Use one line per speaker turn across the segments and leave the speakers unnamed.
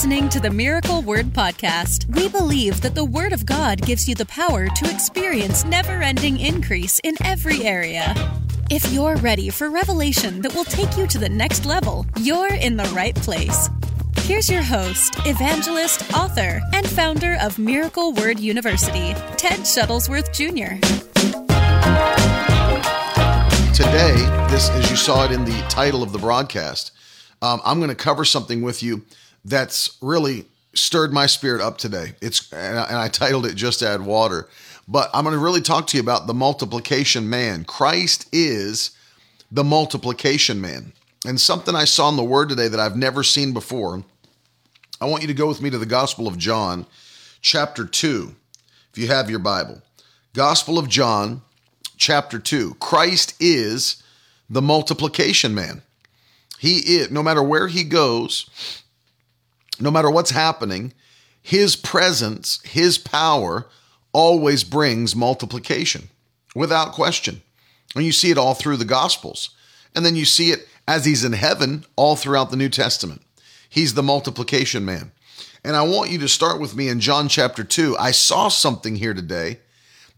listening to the Miracle Word Podcast. We believe that the Word of God gives you the power to experience never ending increase in every area. If you're ready for revelation that will take you to the next level, you're in the right place. Here's your host, evangelist, author, and founder of Miracle Word University, Ted Shuttlesworth Jr.
Today, this, as you saw it in the title of the broadcast, um, I'm going to cover something with you that's really stirred my spirit up today. It's and I, and I titled it "Just Add Water," but I'm going to really talk to you about the multiplication man. Christ is the multiplication man, and something I saw in the Word today that I've never seen before. I want you to go with me to the Gospel of John, chapter two, if you have your Bible. Gospel of John, chapter two. Christ is the multiplication man. He is, no matter where he goes, no matter what's happening, his presence, his power always brings multiplication without question. And you see it all through the Gospels. And then you see it as he's in heaven all throughout the New Testament. He's the multiplication man. And I want you to start with me in John chapter 2. I saw something here today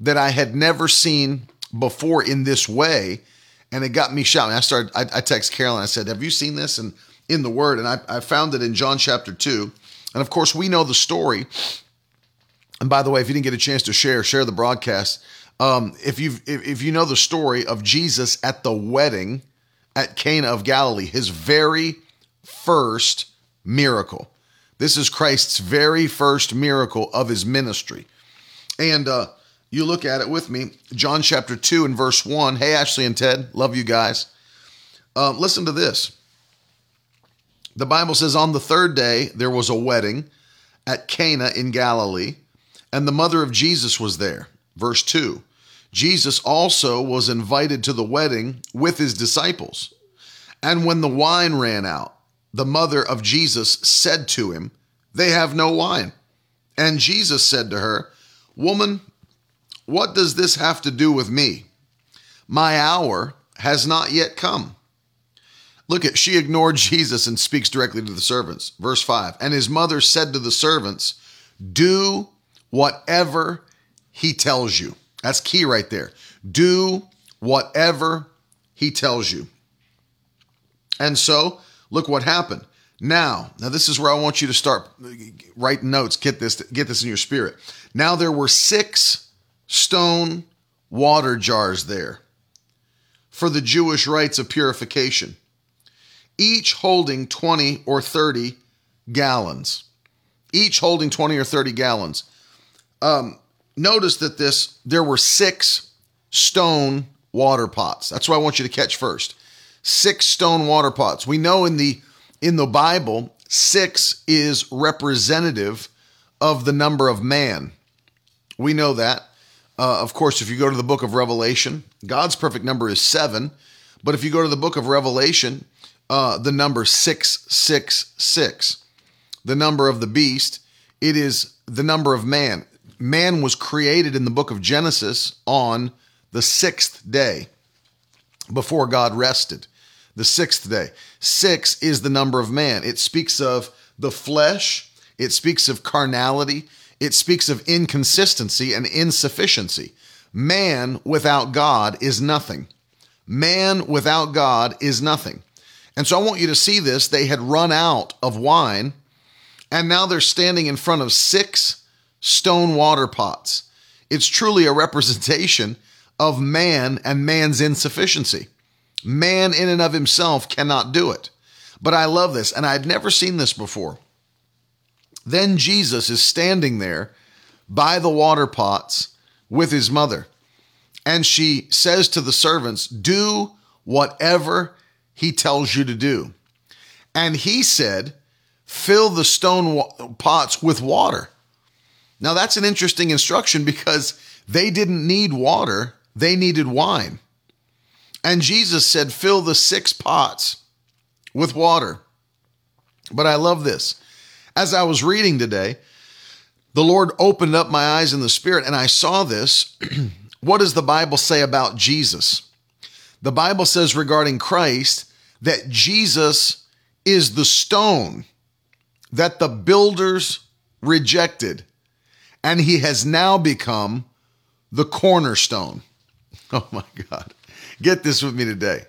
that I had never seen before in this way and it got me shouting. I started. I, I text Carolyn. I said, "Have you seen this?" And in the Word, and I, I found it in John chapter two. And of course, we know the story. And by the way, if you didn't get a chance to share, share the broadcast. Um, if you if, if you know the story of Jesus at the wedding at Cana of Galilee, his very first miracle. This is Christ's very first miracle of his ministry. And uh, you look at it with me, John chapter 2 and verse 1. Hey, Ashley and Ted, love you guys. Uh, listen to this. The Bible says, On the third day, there was a wedding at Cana in Galilee, and the mother of Jesus was there. Verse 2 Jesus also was invited to the wedding with his disciples. And when the wine ran out, the mother of Jesus said to him, They have no wine. And Jesus said to her, Woman, what does this have to do with me? My hour has not yet come. Look at, she ignored Jesus and speaks directly to the servants. Verse 5 And his mother said to the servants, Do whatever he tells you. That's key right there. Do whatever he tells you. And so, look what happened. Now, now this is where I want you to start uh, writing notes. Get this, get this in your spirit. Now there were six stone water jars there for the Jewish rites of purification, each holding 20 or 30 gallons. Each holding 20 or 30 gallons. Um, notice that this there were six stone water pots. That's what I want you to catch first. Six stone water pots. We know in the in the Bible, six is representative of the number of man. We know that. Uh, of course, if you go to the book of Revelation, God's perfect number is seven. But if you go to the book of Revelation, uh, the number 666, the number of the beast, it is the number of man. Man was created in the book of Genesis on the sixth day before God rested. The sixth day. Six is the number of man. It speaks of the flesh, it speaks of carnality, it speaks of inconsistency and insufficiency. Man without God is nothing. Man without God is nothing. And so I want you to see this. They had run out of wine, and now they're standing in front of six stone water pots. It's truly a representation of man and man's insufficiency. Man, in and of himself, cannot do it. But I love this, and I'd never seen this before. Then Jesus is standing there by the water pots with his mother. And she says to the servants, Do whatever he tells you to do. And he said, Fill the stone pots with water. Now, that's an interesting instruction because they didn't need water, they needed wine. And Jesus said, Fill the six pots with water. But I love this. As I was reading today, the Lord opened up my eyes in the spirit and I saw this. what does the Bible say about Jesus? The Bible says regarding Christ that Jesus is the stone that the builders rejected, and he has now become the cornerstone. Oh my God. Get this with me today.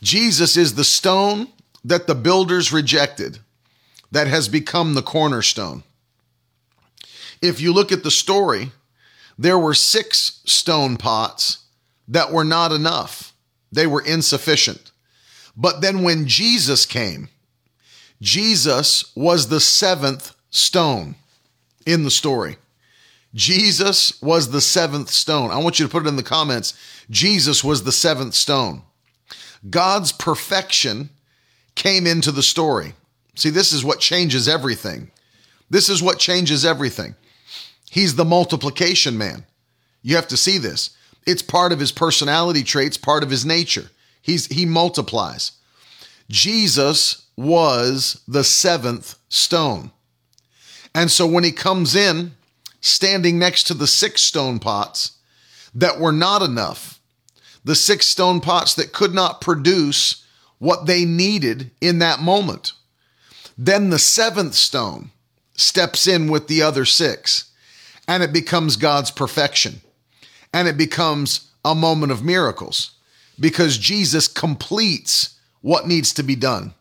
Jesus is the stone that the builders rejected that has become the cornerstone. If you look at the story, there were six stone pots that were not enough, they were insufficient. But then when Jesus came, Jesus was the seventh stone in the story. Jesus was the seventh stone. I want you to put it in the comments. Jesus was the seventh stone. God's perfection came into the story. See, this is what changes everything. This is what changes everything. He's the multiplication man. You have to see this. It's part of his personality traits, part of his nature. He's he multiplies. Jesus was the seventh stone. And so when he comes in, standing next to the six stone pots that were not enough, the six stone pots that could not produce what they needed in that moment. Then the seventh stone steps in with the other six, and it becomes God's perfection. And it becomes a moment of miracles because Jesus completes what needs to be done.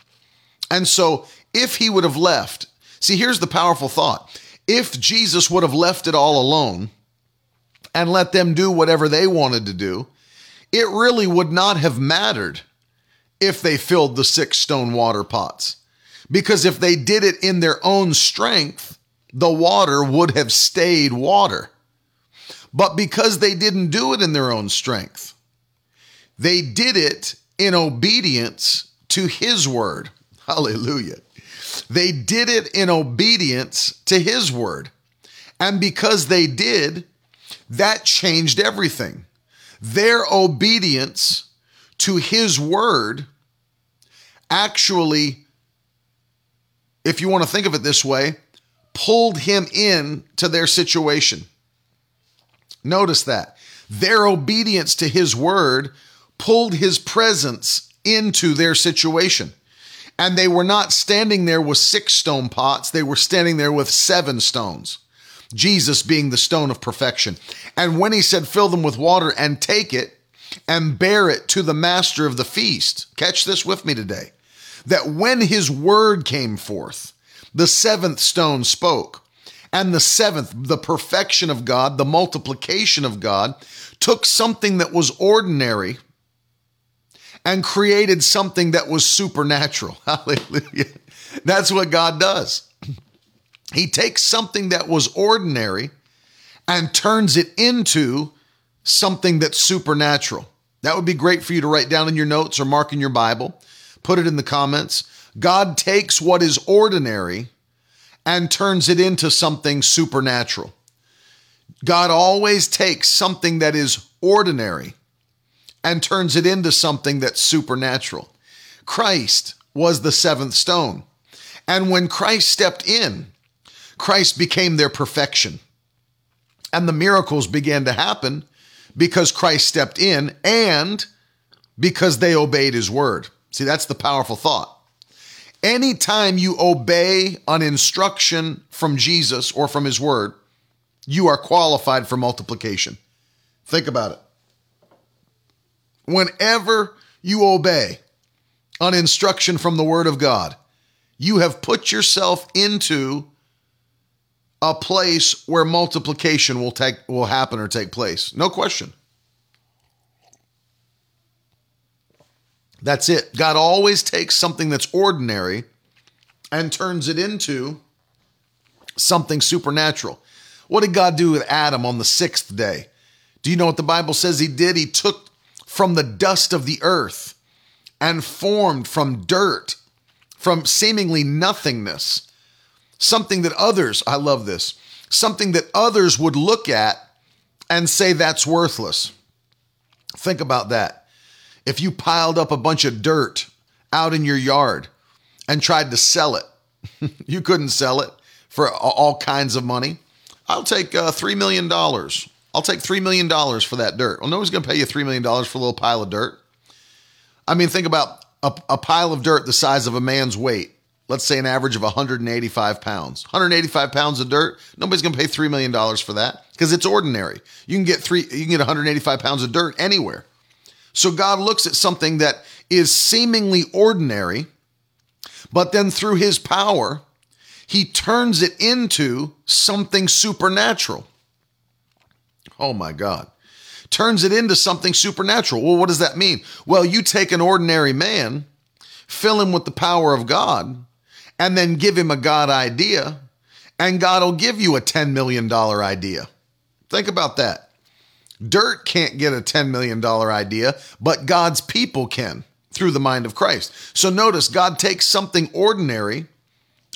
And so, if he would have left, see, here's the powerful thought if Jesus would have left it all alone and let them do whatever they wanted to do, it really would not have mattered if they filled the six stone water pots. Because if they did it in their own strength, the water would have stayed water. But because they didn't do it in their own strength, they did it in obedience to his word. Hallelujah. They did it in obedience to his word. And because they did, that changed everything. Their obedience to his word actually, if you want to think of it this way, pulled him in to their situation. Notice that. Their obedience to his word pulled his presence into their situation. And they were not standing there with six stone pots, they were standing there with seven stones. Jesus being the stone of perfection. And when he said, fill them with water and take it and bear it to the master of the feast, catch this with me today, that when his word came forth, the seventh stone spoke. And the seventh, the perfection of God, the multiplication of God, took something that was ordinary and created something that was supernatural. Hallelujah. That's what God does. He takes something that was ordinary and turns it into something that's supernatural. That would be great for you to write down in your notes or mark in your Bible. Put it in the comments. God takes what is ordinary and turns it into something supernatural. God always takes something that is ordinary and turns it into something that's supernatural. Christ was the seventh stone. And when Christ stepped in, Christ became their perfection. And the miracles began to happen because Christ stepped in and because they obeyed his word. See, that's the powerful thought. Anytime you obey an instruction from Jesus or from his word, you are qualified for multiplication. Think about it whenever you obey an instruction from the Word of God, you have put yourself into a place where multiplication will take will happen or take place. No question. That's it. God always takes something that's ordinary and turns it into something supernatural. What did God do with Adam on the sixth day? Do you know what the Bible says he did? He took from the dust of the earth and formed from dirt, from seemingly nothingness. Something that others, I love this, something that others would look at and say that's worthless. Think about that. If you piled up a bunch of dirt out in your yard and tried to sell it, you couldn't sell it for all kinds of money. I'll take uh, $3 million. I'll take $3 million for that dirt. Well, nobody's going to pay you $3 million for a little pile of dirt. I mean, think about a, a, pile of dirt the size of a man's weight, let's say an average of 185 pounds. 185 pounds of dirt, nobody's going to pay $3 million for that because it's ordinary. You can get three, you can get 185 pounds of dirt anywhere. So God looks at something that is seemingly ordinary, but then through his power, he turns it into something supernatural. Oh my God. Turns it into something supernatural. Well, what does that mean? Well, you take an ordinary man, fill him with the power of God, and then give him a God idea, and God will give you a $10 million idea. Think about that. Dirt can't get a $10 million idea, but God's people can through the mind of Christ. So notice God takes something ordinary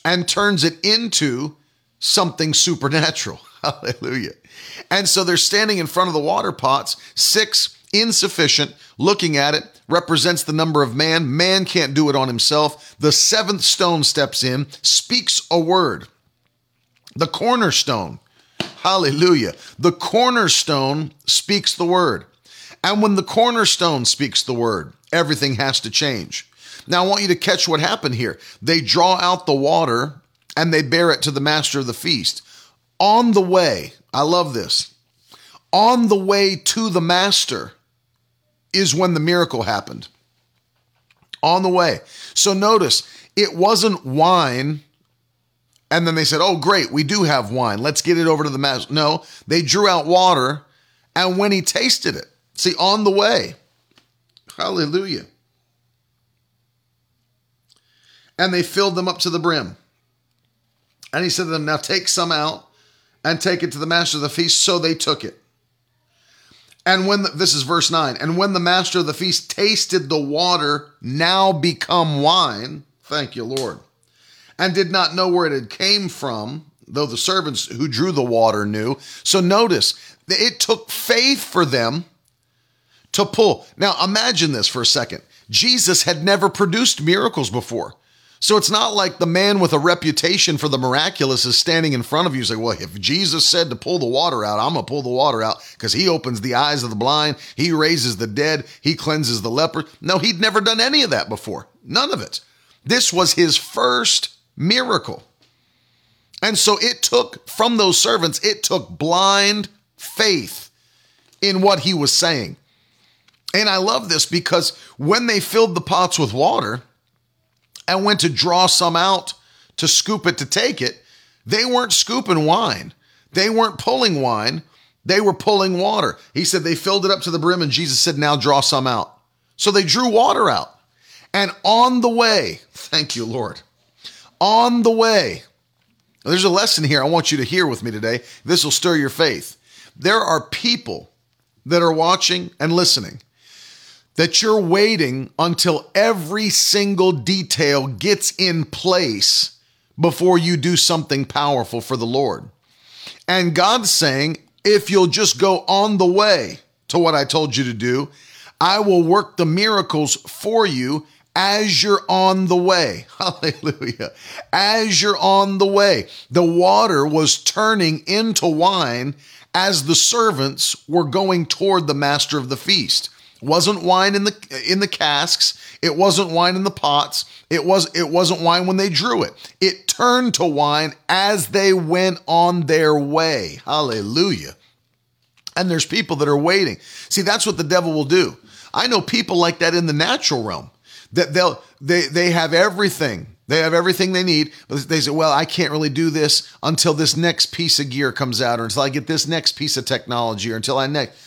and turns it into something supernatural. Hallelujah. And so they're standing in front of the water pots, six insufficient, looking at it, represents the number of man. Man can't do it on himself. The seventh stone steps in, speaks a word. The cornerstone, hallelujah. The cornerstone speaks the word. And when the cornerstone speaks the word, everything has to change. Now, I want you to catch what happened here. They draw out the water and they bear it to the master of the feast. On the way, I love this. On the way to the master is when the miracle happened. On the way. So notice, it wasn't wine. And then they said, Oh, great, we do have wine. Let's get it over to the master. No, they drew out water. And when he tasted it, see, on the way, hallelujah. And they filled them up to the brim. And he said to them, Now take some out and take it to the master of the feast. So they took it. And when the, this is verse 9, and when the master of the feast tasted the water now become wine, thank you, Lord, and did not know where it had came from, though the servants who drew the water knew. So notice, it took faith for them to pull. Now imagine this for a second. Jesus had never produced miracles before. So it's not like the man with a reputation for the miraculous is standing in front of you saying, Well, if Jesus said to pull the water out, I'm going to pull the water out because he opens the eyes of the blind, he raises the dead, he cleanses the leper. No, he'd never done any of that before. None of it. This was his first miracle. And so it took from those servants, it took blind faith in what he was saying. And I love this because when they filled the pots with water, and went to draw some out to scoop it to take it, they weren't scooping wine. They weren't pulling wine. They were pulling water. He said they filled it up to the brim, and Jesus said, Now draw some out. So they drew water out. And on the way, thank you, Lord, on the way, there's a lesson here I want you to hear with me today. This will stir your faith. There are people that are watching and listening that you're waiting until every single detail gets in place before you do something powerful for the Lord. And God's saying, if you'll just go on the way to what I told you to do, I will work the miracles for you as you're on the way. Hallelujah. As you're on the way. The water was turning into wine as the servants were going toward the master of the feast wasn't wine in the in the casks. It wasn't wine in the pots. It was it wasn't wine when they drew it. It turned to wine as they went on their way. Hallelujah. And there's people that are waiting. See that's what the devil will do. I know people like that in the natural realm that they'll they they have everything. They have everything they need but they say well i can't really do this until this next piece of gear comes out or until i get this next piece of technology or until i next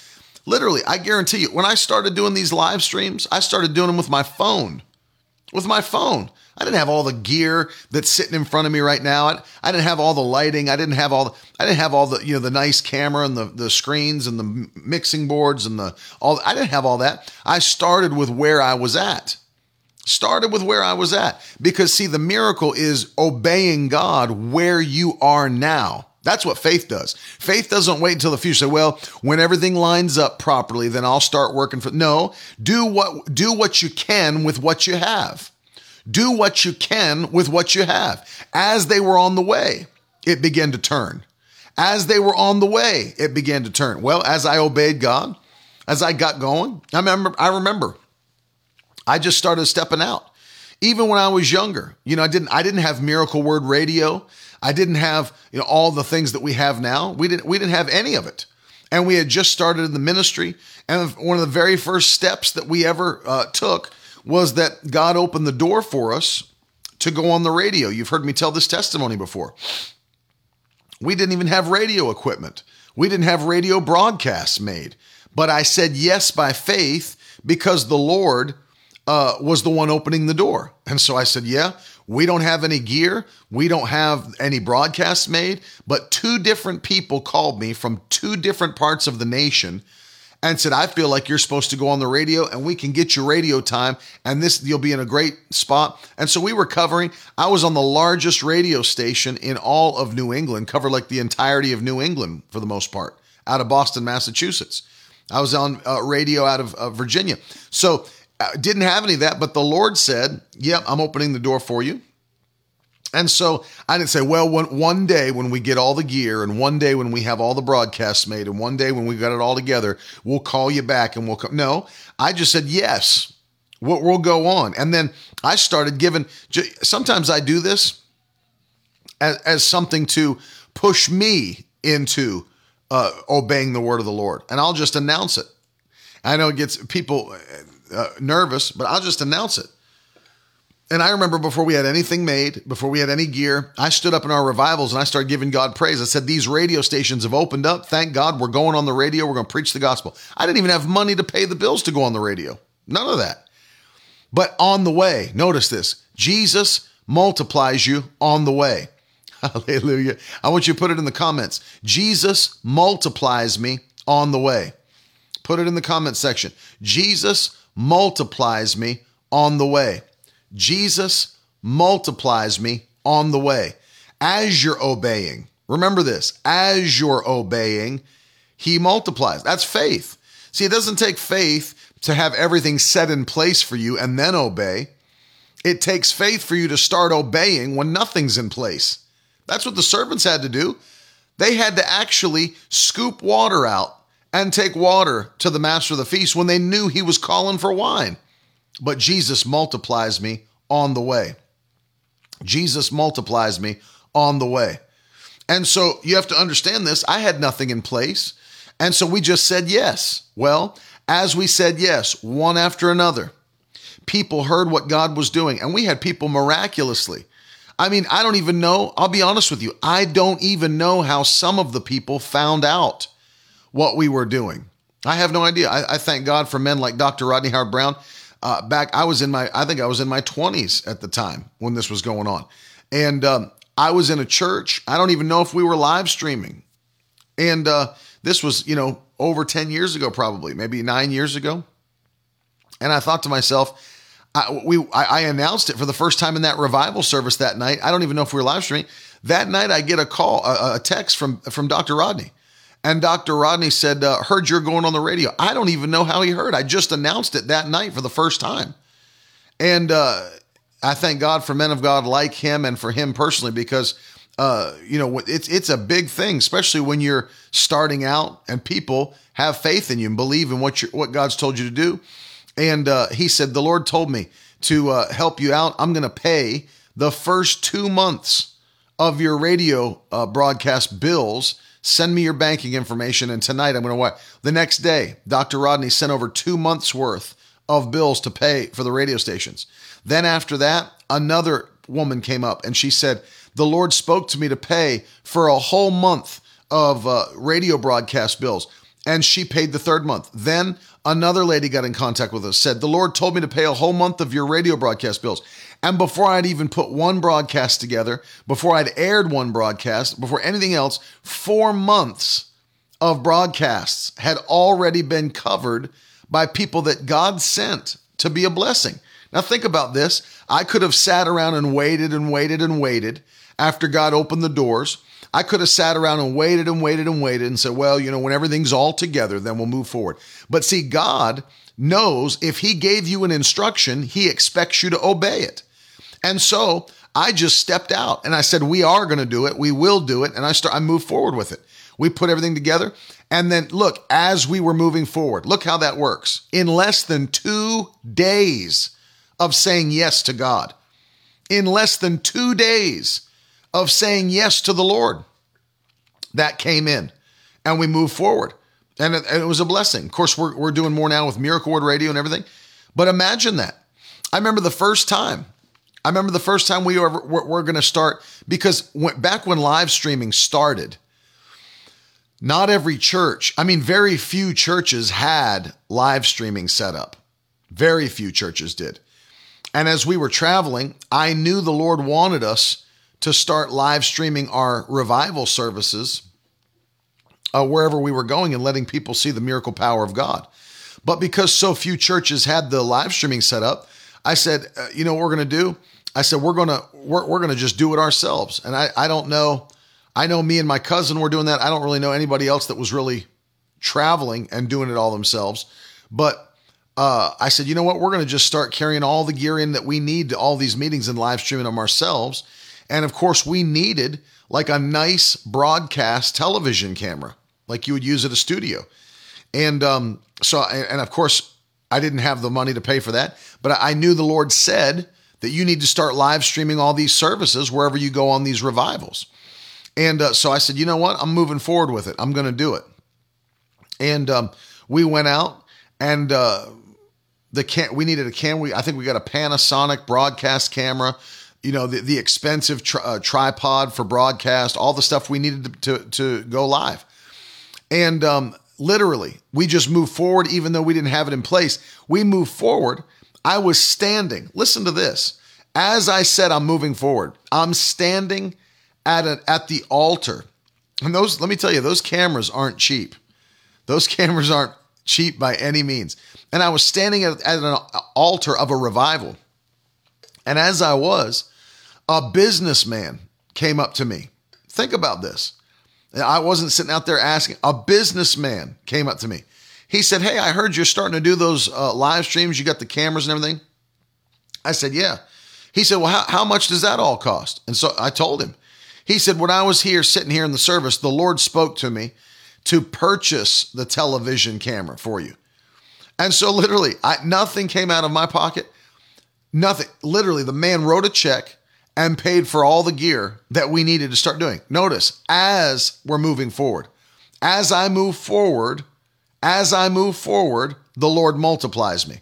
Literally, I guarantee you, when I started doing these live streams, I started doing them with my phone. With my phone. I didn't have all the gear that's sitting in front of me right now. I, I didn't have all the lighting. I didn't have all the, I didn't have all the, you know, the nice camera and the, the screens and the mixing boards and the all I didn't have all that. I started with where I was at. Started with where I was at. Because see, the miracle is obeying God where you are now. That's what faith does. Faith doesn't wait until the future. Say, well, when everything lines up properly, then I'll start working for. No, do what do what you can with what you have. Do what you can with what you have. As they were on the way, it began to turn. As they were on the way, it began to turn. Well, as I obeyed God, as I got going, I remember. I remember. I just started stepping out Even when I was younger, you know, I didn't I didn't have Miracle Word Radio. I didn't have, you know, all the things that we have now. We didn't we didn't have any of it. And we had just started in the ministry. And one of the very first steps that we ever uh, took was that God opened the door for us to go on the radio. You've heard me tell this testimony before. We didn't even have radio equipment. We didn't have radio broadcasts made. But I said yes by faith because the Lord uh, was the one opening the door. And so I said, Yeah, we don't have any gear. We don't have any broadcasts made. But two different people called me from two different parts of the nation and said, I feel like you're supposed to go on the radio and we can get you radio time and this you'll be in a great spot. And so we were covering, I was on the largest radio station in all of New England, covered like the entirety of New England for the most part, out of Boston, Massachusetts. I was on uh, radio out of uh, Virginia. So didn't have any of that, but the Lord said, Yep, I'm opening the door for you. And so I didn't say, well, one, one day when we get all the gear and one day when we have all the broadcasts made and one day when we got it all together, we'll call you back and we'll come. No, I just said, yes, we'll, we'll go on. And then I started giving, sometimes I do this as, as something to push me into uh, obeying the word of the Lord. And I'll just announce it. I know it gets people uh, nervous, but I'll just announce it. And I remember before we had anything made, before we had any gear, I stood up in our revivals and I started giving God praise. I said, These radio stations have opened up. Thank God we're going on the radio. We're going to preach the gospel. I didn't even have money to pay the bills to go on the radio. None of that. But on the way, notice this Jesus multiplies you on the way. Hallelujah. I want you to put it in the comments. Jesus multiplies me on the way. Put it in the comment section. Jesus multiplies me on the way. Jesus multiplies me on the way. As you're obeying, remember this, as you're obeying, he multiplies. That's faith. See, it doesn't take faith to have everything set in place for you and then obey. It takes faith for you to start obeying when nothing's in place. That's what the servants had to do. They had to actually scoop water out and take water to the master of the feast when they knew he was calling for wine but Jesus multiplies me on the way. Jesus multiplies me on the way. And so you have to understand this. I had nothing in place. And so we just said yes. Well, as we said yes, one after another, people heard what God was doing. And we had people miraculously. I mean, I don't even know. I'll be honest with you. I don't even know how some of the people found out what we were doing. I have no idea. I, I thank God for men like Dr. Rodney Howard-Browne. uh, back, I was in my, I think I was in my 20s at the time when this was going on. And um, I was in a church. I don't even know if we were live streaming. And uh, this was, you know, over 10 years ago, probably, maybe nine years ago. And I thought to myself, I, we, I, I announced it for the first time in that revival service that night. I don't even know if we were live streaming. That night, I get a call, a, a text from from Dr. Rodney, and Dr. Rodney said, uh, Heard you're going on the radio. I don't even know how he heard. I just announced it that night for the first time. And uh, I thank God for men of God like him and for him personally because. Uh, you know, it's it's a big thing, especially when you're starting out and people have faith in you and believe in what you what God's told you to do. And uh, he said, "The Lord told me to uh, help you out. I'm going to pay the first two months of your radio uh, broadcast bills Send me your banking information. And tonight I'm going to watch. The next day, Dr. Rodney sent over two months worth of bills to pay for the radio stations. Then after that, another woman came up and she said, The Lord spoke to me to pay for a whole month of uh, radio broadcast bills. And she paid the third month. Then another lady got in contact with us, said, The Lord told me to pay a whole month of your radio broadcast bills. And before I'd even put one broadcast together, before I'd aired one broadcast, before anything else, four months of broadcasts had already been covered by people that God sent to be a blessing. Now, think about this. I could have sat around and waited and waited and waited after God opened the doors. I could have sat around and waited and waited and waited and said, well, you know, when everything's all together, then we'll move forward. But see, God knows if He gave you an instruction, He expects you to obey it. And so I just stepped out and I said, we are going to do it. We will do it. And I start, I move forward with it. We put everything together. And then look, as we were moving forward, look how that works. In less than two days of saying yes to God. In less than two days of saying yes to the Lord, that came in and we moved forward. And it, and it was a blessing. Of course, we're, we're doing more now with Miracle Word Radio and everything. But imagine that. I remember the first time. I remember the first time we were, were, were going to start because when, back when live streaming started, not every church, I mean, very few churches had live streaming set up. Very few churches did. And as we were traveling, I knew the Lord wanted us to start live streaming our revival services uh, wherever we were going and letting people see the miracle power of God. But because so few churches had the live streaming set up, I said, uh, you know what we're going to do? I said, we're going to, we're, we're going to just do it ourselves. And I, I don't know, I know me and my cousin were doing that. I don't really know anybody else that was really traveling and doing it all themselves. But uh, I said, you know what? We're going to just start carrying all the gear in that we need to all these meetings and live streaming them ourselves. And of course, we needed like a nice broadcast television camera, like you would use at a studio. And um, so, and of course, I didn't have the money to pay for that, but I knew the Lord said that you need to start live streaming all these services wherever you go on these revivals. And uh, so I said, you know what? I'm moving forward with it. I'm going to do it. And um, we went out and uh, the can we needed a cam. We I think we got a Panasonic broadcast camera. You know the the expensive tri- uh, tripod for broadcast, all the stuff we needed to to, to go live. And um, literally, we just moved forward, even though we didn't have it in place. We moved forward. I was standing. Listen to this. As I said, I'm moving forward. I'm standing at a, at the altar. And those, let me tell you, those cameras aren't cheap. Those cameras aren't cheap by any means. And I was standing at, at an altar of a revival. And as I was, a businessman came up to me. Think about this. I wasn't sitting out there asking. A businessman came up to me. He said, Hey, I heard you're starting to do those uh, live streams. You got the cameras and everything. I said, Yeah. He said, Well, how, how much does that all cost? And so I told him. He said, When I was here sitting here in the service, the Lord spoke to me to purchase the television camera for you. And so literally, I, nothing came out of my pocket. Nothing. Literally, the man wrote a check and paid for all the gear that we needed to start doing. Notice, as we're moving forward, as I move forward, as I move forward, the Lord multiplies me.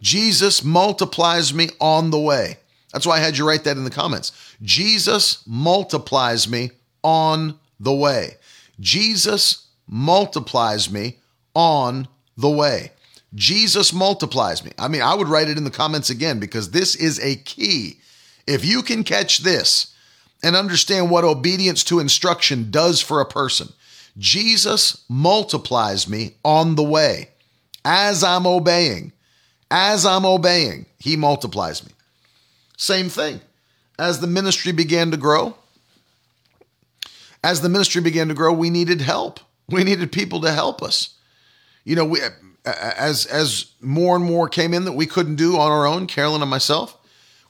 Jesus multiplies me on the way. That's why I had you write that in the comments. Jesus multiplies me on the way. Jesus multiplies me on the way. Jesus multiplies me. I mean, I would write it in the comments again because this is a key. If you can catch this and understand what obedience to instruction does for a person, Jesus multiplies me on the way. As I'm obeying, as I'm obeying, he multiplies me. Same thing. As the ministry began to grow, as the ministry began to grow, we needed help. We needed people to help us. You know, we as as more and more came in that we couldn't do on our own, Carolyn and myself,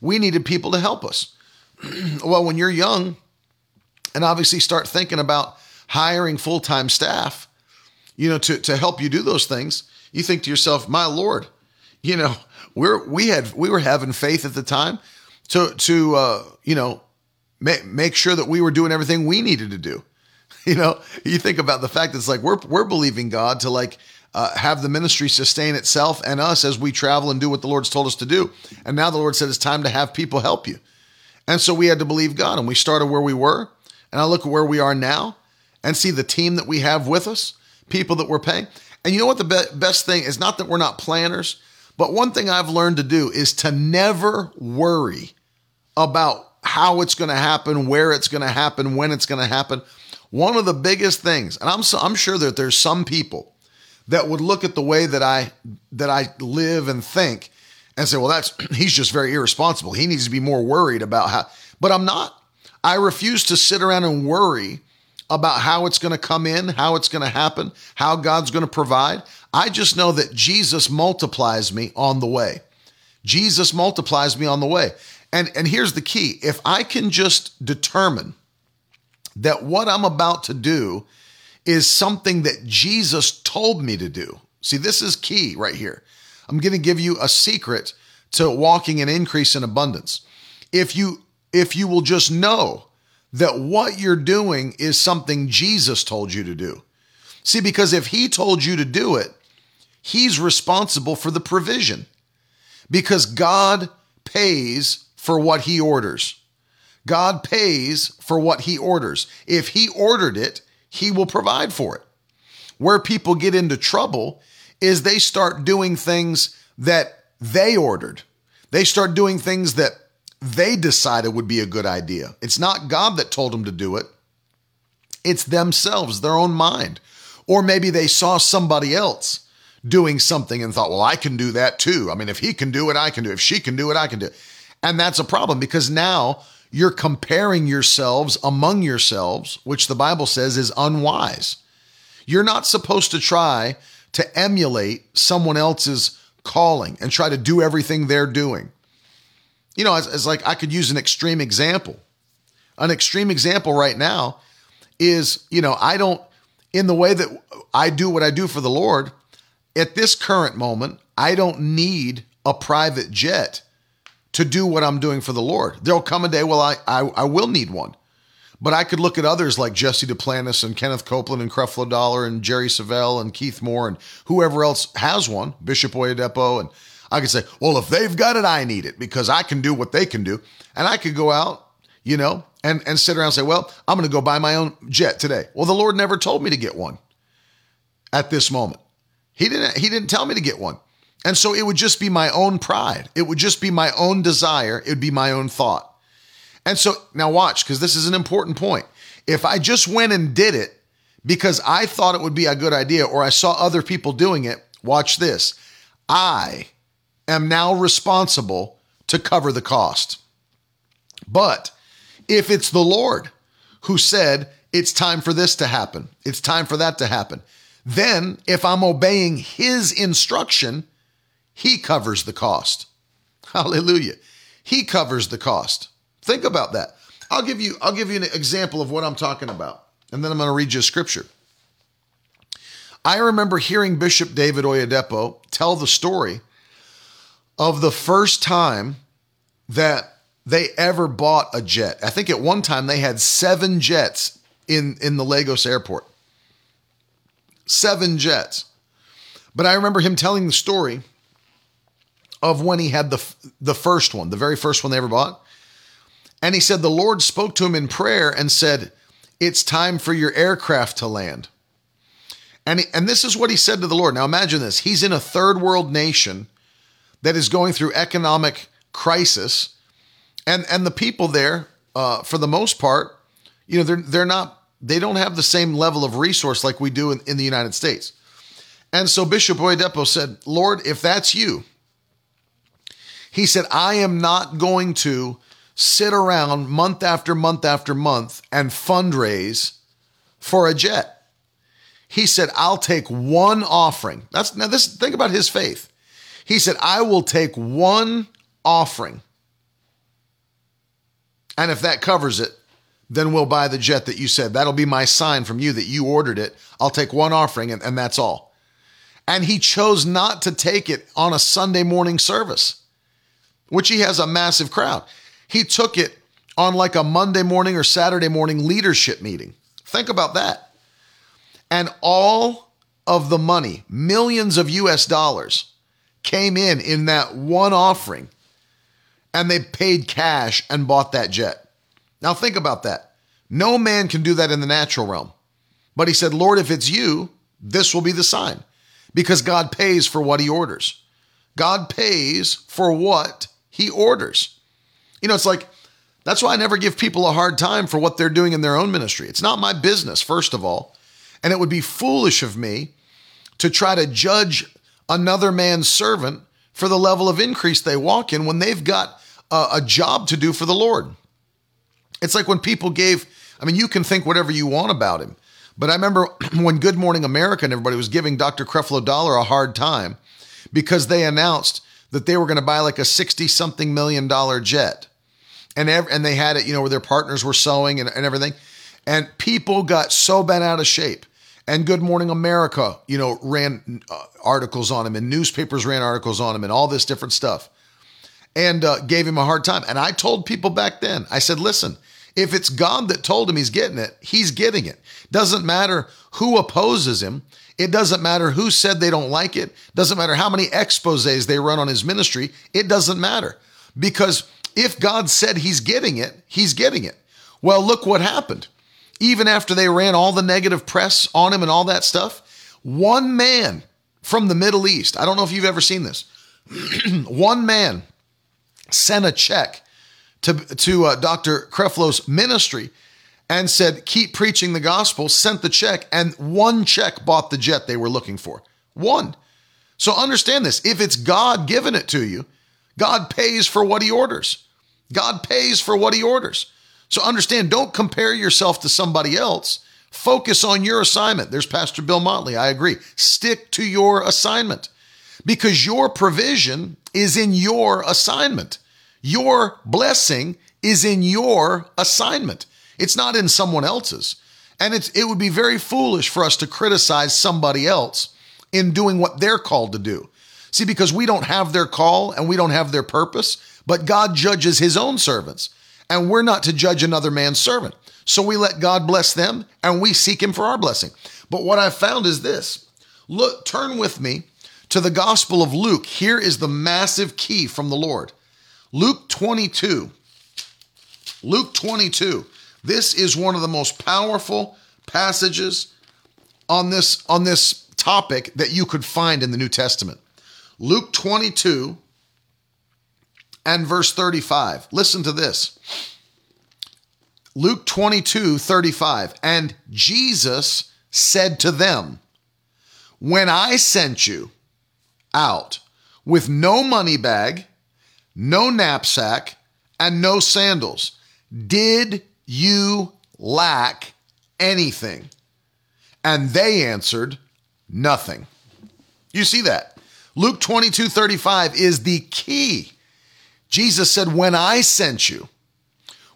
we needed people to help us. well, when you're young and obviously start thinking about hiring full-time staff, you know, to to help you do those things, you think to yourself, "My lord, you know, we're we had we were having faith at the time to to uh, you know, make make sure that we were doing everything we needed to do." You know, you think about the fact that it's like we're we're believing God to like uh, have the ministry sustain itself and us as we travel and do what the Lord's told us to do. And now the Lord said it's time to have people help you. And so we had to believe God and we started where we were. And I look at where we are now and see the team that we have with us, people that we're paying. And you know what the be- best thing is not that we're not planners, but one thing I've learned to do is to never worry about how it's going to happen, where it's going to happen, when it's going to happen. One of the biggest things, and I'm so, I'm sure that there's some people that would look at the way that I that I live and think and say, well, that's he's just very irresponsible. He needs to be more worried about how. But I'm not. I refuse to sit around and worry about how it's going to come in, how it's going to happen, how God's going to provide. I just know that Jesus multiplies me on the way. Jesus multiplies me on the way. And and here's the key. If I can just determine that what I'm about to do is something that Jesus told me to do. See, this is key right here. I'm going to give you a secret to walking an increase in abundance. If you if you will just know that what you're doing is something Jesus told you to do. See, because if he told you to do it, he's responsible for the provision. Because God pays for what he orders. God pays for what he orders. If he ordered it, he will provide for it. Where people get into trouble is they start doing things that they ordered. They start doing things that they decided would be a good idea. It's not God that told them to do it, it's themselves, their own mind. Or maybe they saw somebody else doing something and thought, well, I can do that too. I mean, if he can do it, I can do it. If she can do it, I can do it. And that's a problem because now you're comparing yourselves among yourselves, which the Bible says is unwise. You're not supposed to try to emulate someone else's calling and try to do everything they're doing. You know, it's, like I could use an extreme example. An extreme example right now is, you know, I don't, in the way that I do what I do for the Lord, at this current moment, I don't need a private jet to do what I'm doing for the Lord. There'll come a day, well, I, I, I will need one. But I could look at others like Jesse Duplantis and Kenneth Copeland and Creflo Dollar and Jerry Savelle and Keith Moore and whoever else has one, Bishop Oyedepo. And I could say, well, if they've got it, I need it because I can do what they can do. And I could go out, you know, and, and sit around and say, well, I'm going to go buy my own jet today. Well, the Lord never told me to get one at this moment. He didn't, he didn't tell me to get one. And so it would just be my own pride. It would just be my own desire. It would be my own thought. And so now watch, because this is an important point. If I just went and did it because I thought it would be a good idea or I saw other people doing it, watch this. I am now responsible to cover the cost. But if it's the Lord who said, it's time for this to happen, it's time for that to happen, then if I'm obeying his instruction, he covers the cost. Hallelujah. He covers the cost. Think about that. I'll give you I'll give you an example of what I'm talking about. And then I'm going to read you a scripture. I remember hearing Bishop David Oyedepo tell the story of the first time that they ever bought a jet. I think at one time they had 7 jets in in the Lagos airport. 7 jets. But I remember him telling the story of when he had the the first one, the very first one they ever bought. And he said the Lord spoke to him in prayer and said, It's time for your aircraft to land. And, he, and this is what he said to the Lord. Now imagine this he's in a third world nation that is going through economic crisis. And, and the people there, uh, for the most part, you know, they're, they're not, they don't have the same level of resource like we do in, in the United States. And so Bishop Oyedepo said, Lord, if that's you, he said, I am not going to sit around month after month after month and fundraise for a jet. He said, I'll take one offering. That's now this think about his faith. He said, I will take one offering. And if that covers it, then we'll buy the jet that you said. That'll be my sign from you that you ordered it. I'll take one offering and, and that's all. And he chose not to take it on a Sunday morning service, which he has a massive crowd. He took it on like a Monday morning or Saturday morning leadership meeting. Think about that. And all of the money, millions of US dollars, came in in that one offering and they paid cash and bought that jet. Now think about that. No man can do that in the natural realm. But he said, Lord, if it's you, this will be the sign because God pays for what he orders. God pays for what he orders. You know, it's like that's why I never give people a hard time for what they're doing in their own ministry. It's not my business, first of all. And it would be foolish of me to try to judge another man's servant for the level of increase they walk in when they've got a, a job to do for the Lord. It's like when people gave, I mean, you can think whatever you want about him. But I remember when Good Morning America and everybody was giving Dr. Creflo Dollar a hard time because they announced that they were going to buy like a 60 something million dollar jet and ev- and they had it, you know, where their partners were sewing and, and everything. And people got so bent out of shape. And Good Morning America, you know, ran uh, articles on him, and newspapers ran articles on him, and all this different stuff. and uh, gave him a hard time. And I told people back then, I said, listen, if it's God that told him he's getting it, he's getting it. Doesn't matter who opposes him. It doesn't matter who said they don't like it. Doesn't matter how many exposes they run on his ministry. It doesn't matter. Because if God said he's getting it, he's getting it. Well, look what happened. Even after they ran all the negative press on him and all that stuff, one man from the Middle East, I don't know if you've ever seen this, one man sent a check to, to uh, Dr. Creflo's ministry and said, Keep preaching the gospel, sent the check, and one check bought the jet they were looking for. One. So understand this if it's God giving it to you, God pays for what he orders. God pays for what he orders. So understand, don't compare yourself to somebody else. Focus on your assignment. There's Pastor Bill Motley. I agree. Stick to your assignment because your provision is in your assignment. Your blessing is in your assignment. It's not in someone else's. And it's, it would be very foolish for us to criticize somebody else in doing what they're called to do. See, because we don't have their call and we don't have their purpose, but God judges his own servants, and we're not to judge another man's servant. So we let God bless them and we seek him for our blessing. But what I've found is this look, turn with me to the Gospel of Luke. Here is the massive key from the Lord. Luke 22. Luke 22. This is one of the most powerful passages on this on this topic that you could find in the New Testament. Luke 22 and verse 35. Listen to this. Luke 22, 35. And Jesus said to them, When I sent you out with no money bag, no knapsack, and no sandals. Did you lack anything? And they answered, Nothing. You see that? Luke 22 35 is the key. Jesus said, When I sent you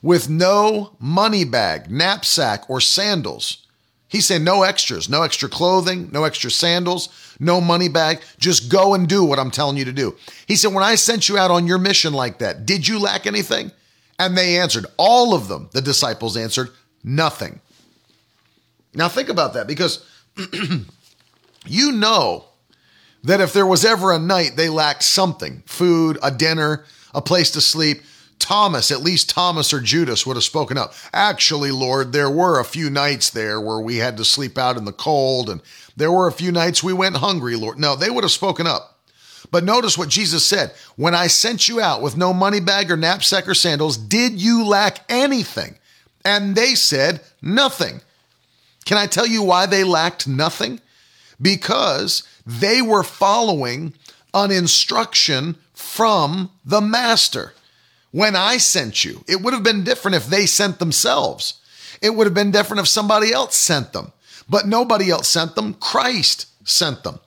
with no money bag, knapsack, or sandals, he said, no extras, no extra clothing, no extra sandals, no money bag. Just go and do what I'm telling you to do. He said, when I sent you out on your mission like that, did you lack anything? And they answered, all of them, the disciples answered, nothing. Now think about that because you know that if there was ever a night they lacked something food, a dinner, a place to sleep Thomas, at least Thomas or Judas would have spoken up. Actually, Lord, there were a few nights there where we had to sleep out in the cold, and there were a few nights we went hungry, Lord. No, they would have spoken up. But notice what Jesus said When I sent you out with no money bag or knapsack or sandals, did you lack anything? And they said, Nothing. Can I tell you why they lacked nothing? Because they were following an instruction from the master when I sent you. It would have been different if they sent themselves. It would have been different if somebody else sent them. But nobody else sent them. Christ sent them.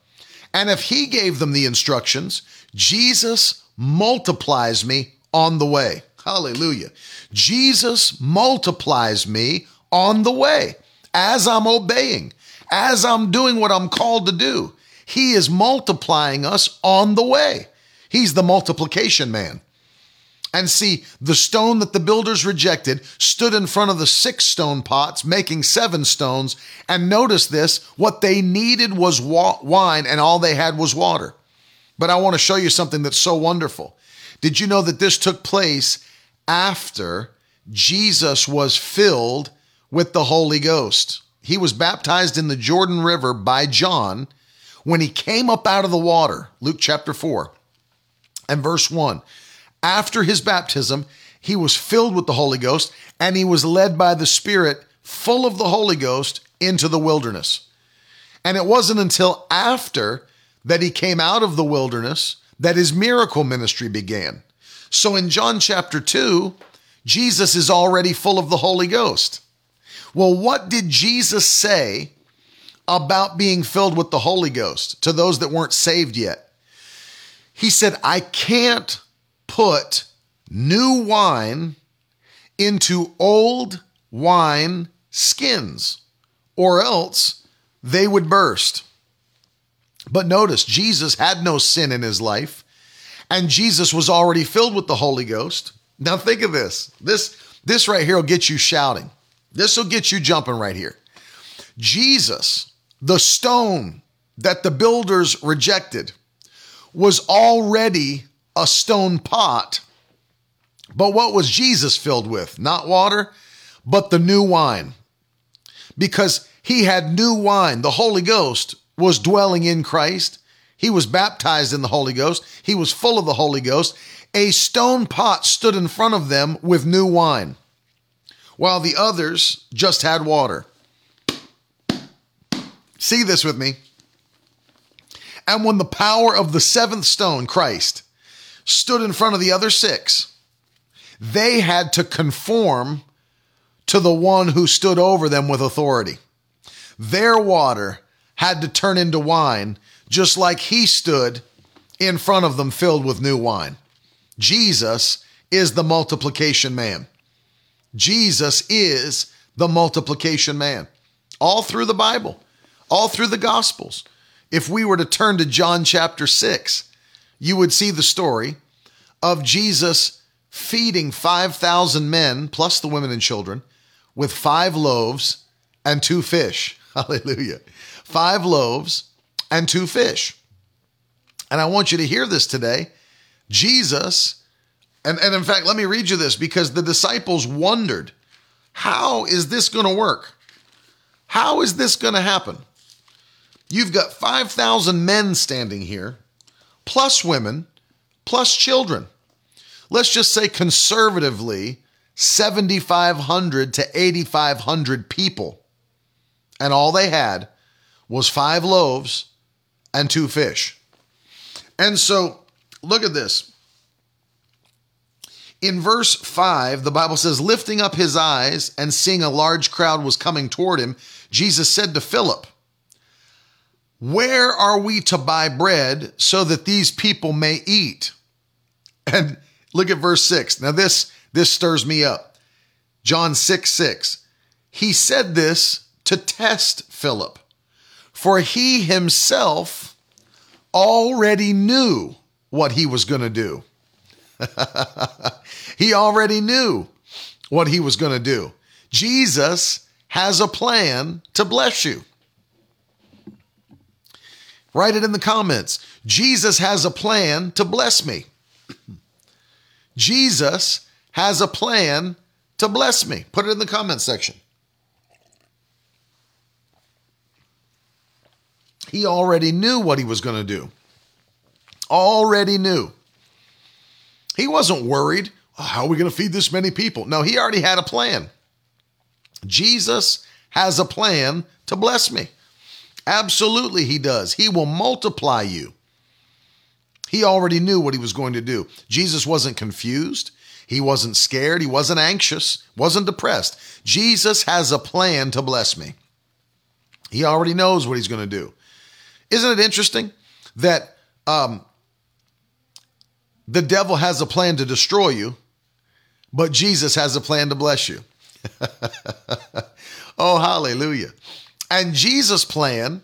And if he gave them the instructions, Jesus multiplies me on the way. Hallelujah. Jesus multiplies me on the way as I'm obeying, as I'm doing what I'm called to do. He is multiplying us on the way. He's the multiplication man. And see, the stone that the builders rejected stood in front of the six stone pots, making seven stones. And notice this what they needed was wa- wine, and all they had was water. But I want to show you something that's so wonderful. Did you know that this took place after Jesus was filled with the Holy Ghost? He was baptized in the Jordan River by John when he came up out of the water. Luke chapter 4 and verse 1 after his baptism, he was filled with the Holy Ghost and he was led by the Spirit, full of the Holy Ghost, into the wilderness. And it wasn't until after that he came out of the wilderness that his miracle ministry began. So in John chapter 2, Jesus is already full of the Holy Ghost. Well, what did Jesus say about being filled with the Holy Ghost to those that weren't saved yet? He said, I can't put new wine into old wine skins, or else they would burst. But notice, Jesus had no sin in his life, and Jesus was already filled with the Holy Ghost. Now think of this. This this right here will get you shouting. This will get you jumping right here. Jesus, the stone that the builders rejected, was already a stone pot. But what was Jesus filled with? Not water, but the new wine. Because he had new wine. The Holy Ghost was dwelling in Christ. He was baptized in the Holy Ghost. He was full of the Holy Ghost. A stone pot stood in front of them with new wine, while the others just had water. See this with me. And when the power of the seventh stone, Christ, stood in front of the other six, they had to conform to the one who stood over them with authority. Their water had to turn into wine, just like he stood in front of them filled with new wine. Jesus is the multiplication man. Jesus is the multiplication man. All through the Bible, all through the Gospels. If we were to turn to John chapter 6, you would see the story of Jesus feeding 5,000 men, plus the women and children, with five loaves and two fish. Hallelujah. Five loaves and two fish. And I want you to hear this today. Jesus, and, and in fact, let me read you this because the disciples wondered how is this going to work? How is this going to happen? You've got 5,000 men standing here, plus women, plus children. Let's just say conservatively 7,500 to 8,500 people. And all they had was five loaves and two fish. And so look at this. In verse 5, the Bible says, lifting up his eyes and seeing a large crowd was coming toward him, Jesus said to Philip, Where are we to buy bread so that these people may eat? And look at verse 6. Now, this, this stirs me up. John 6 6. He said this to test Philip, for he himself already knew what he was going to do. he already knew what he was going to do. Jesus has a plan to bless you. Write it in the comments. Jesus has a plan to bless me. Jesus has a plan to bless me. Put it in the comments section. He already knew what he was going to do. Already knew. He wasn't worried. Oh, how are we going to feed this many people? No, he already had a plan. Jesus has a plan to bless me. Absolutely, he does. He will multiply you. He already knew what he was going to do. Jesus wasn't confused. He wasn't scared. He wasn't anxious, wasn't depressed. Jesus has a plan to bless me. He already knows what he's going to do. Isn't it interesting that um, the devil has a plan to destroy you, but Jesus has a plan to bless you? oh, hallelujah. And Jesus' plan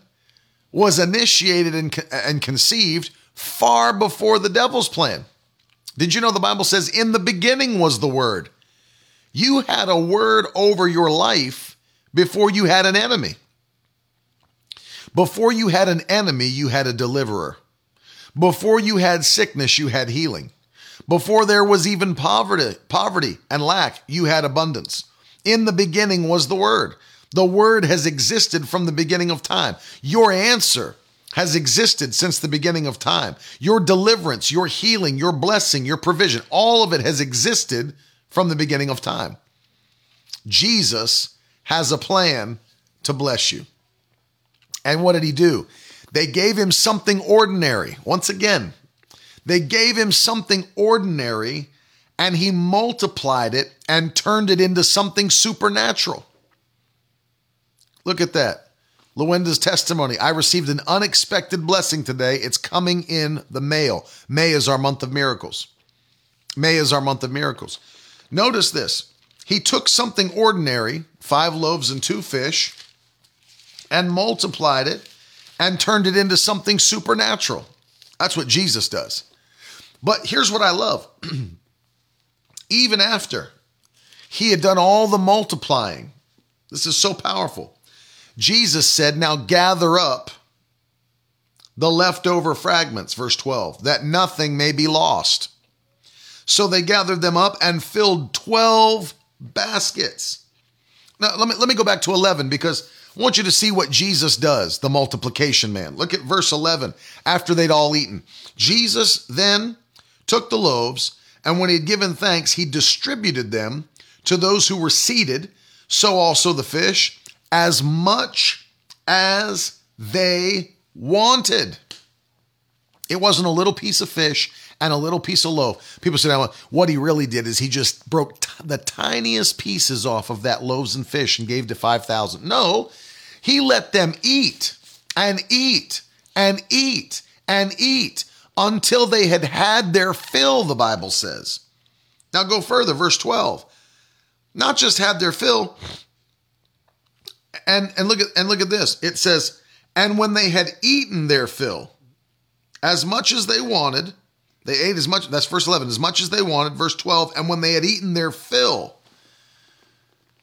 was initiated and, and conceived far before the devil's plan. Did you know the Bible says, in the beginning was the word? You had a word over your life before you had an enemy. Before you had an enemy, you had a deliverer. Before you had sickness, you had healing. Before there was even poverty, poverty and lack, you had abundance. In the beginning was the word. The word has existed from the beginning of time. Your answer has existed since the beginning of time. Your deliverance, your healing, your blessing, your provision, all of it has existed from the beginning of time. Jesus has a plan to bless you. And what did he do? They gave him something ordinary. Once again, they gave him something ordinary and he multiplied it and turned it into something supernatural. Look at that. Luenda's testimony. I received an unexpected blessing today. It's coming in the mail. May is our month of miracles. May is our month of miracles. Notice this. He took something ordinary, five loaves and two fish, and multiplied it and turned it into something supernatural. That's what Jesus does. But here's what I love. Even after he had done all the multiplying, this is so powerful. Jesus said, Now gather up the leftover fragments, verse 12, that nothing may be lost. So they gathered them up and filled 12 baskets. Now, let me, let me go back to 11 because I want you to see what Jesus does, the multiplication man. Look at verse 11. After they'd all eaten, Jesus then took the loaves, and when he had given thanks, he distributed them to those who were seated, so also the fish, as much as they wanted. It wasn't a little piece of fish and a little piece of loaf. People now, what he really did is he just broke t- the tiniest pieces off of that loaves and fish and gave to 5,000. No, he let them eat and eat and eat and eat until they had had their fill, the Bible says. Now go further, verse 12. Not just had their fill, and, and look at and look at this. It says, and when they had eaten their fill, as much as they wanted, they ate as much, that's verse 11, as much as they wanted. Verse 12, and when they had eaten their fill,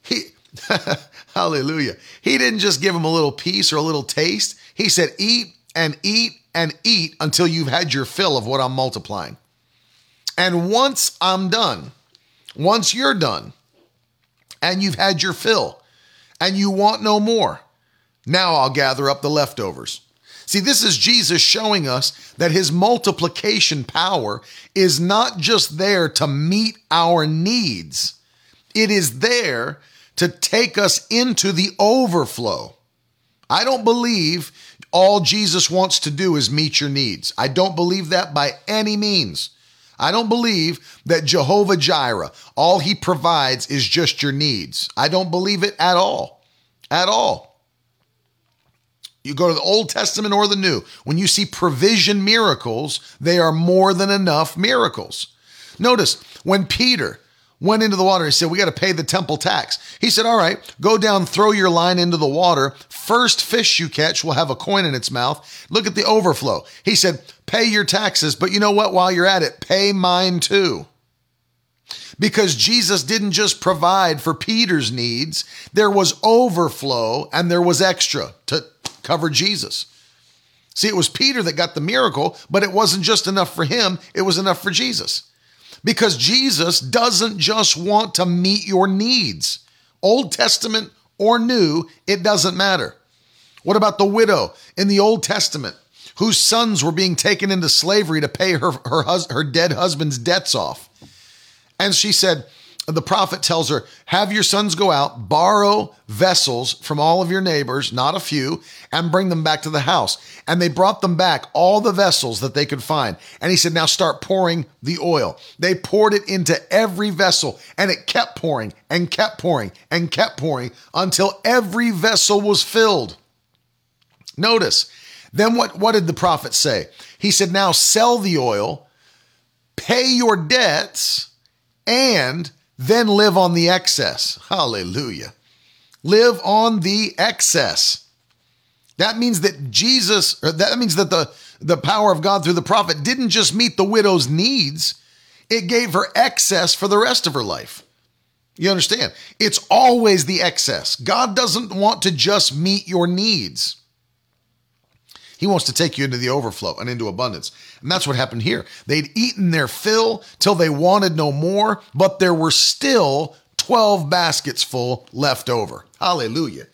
he, hallelujah, he didn't just give them a little piece or a little taste. He said, eat and eat and eat until you've had your fill of what I'm multiplying. And once I'm done, once you're done, and you've had your fill, and you want no more, now I'll gather up the leftovers. See, this is Jesus showing us that his multiplication power is not just there to meet our needs, it is there to take us into the overflow. I don't believe all Jesus wants to do is meet your needs. I don't believe that by any means. I don't believe that Jehovah Jireh, all he provides is just your needs. I don't believe it at all. At all. You go to the Old Testament or the New. When you see provision miracles, they are more than enough miracles. Notice when Peter went into the water, he said, We got to pay the temple tax. He said, All right, go down, throw your line into the water. First fish you catch will have a coin in its mouth. Look at the overflow. He said, Pay your taxes, but you know what? While you're at it, pay mine too because Jesus didn't just provide for Peter's needs, there was overflow and there was extra to cover Jesus. See, it was Peter that got the miracle, but it wasn't just enough for him, it was enough for Jesus. Because Jesus doesn't just want to meet your needs, Old Testament or New, it doesn't matter. What about the widow in the Old Testament whose sons were being taken into slavery to pay her, her, hus- her dead husband's debts off? And she said, the prophet tells her, Have your sons go out, borrow vessels from all of your neighbors, not a few, and bring them back to the house. And they brought them back all the vessels that they could find. And he said, Now start pouring the oil. They poured it into every vessel, and it kept pouring and kept pouring and kept pouring until every vessel was filled. Notice, then what, what did the prophet say? He said, Now sell the oil, pay your debts and then live on the excess. Hallelujah. Live on the excess. That means that Jesus, or that means that the, the power of God through the prophet didn't just meet the widow's needs, it gave her excess for the rest of her life. You understand? It's always the excess. God doesn't want to just meet your needs. He wants to take you into the overflow and into abundance. And that's what happened here. They'd eaten their fill till they wanted no more, but there were still 12 baskets full left over. Hallelujah.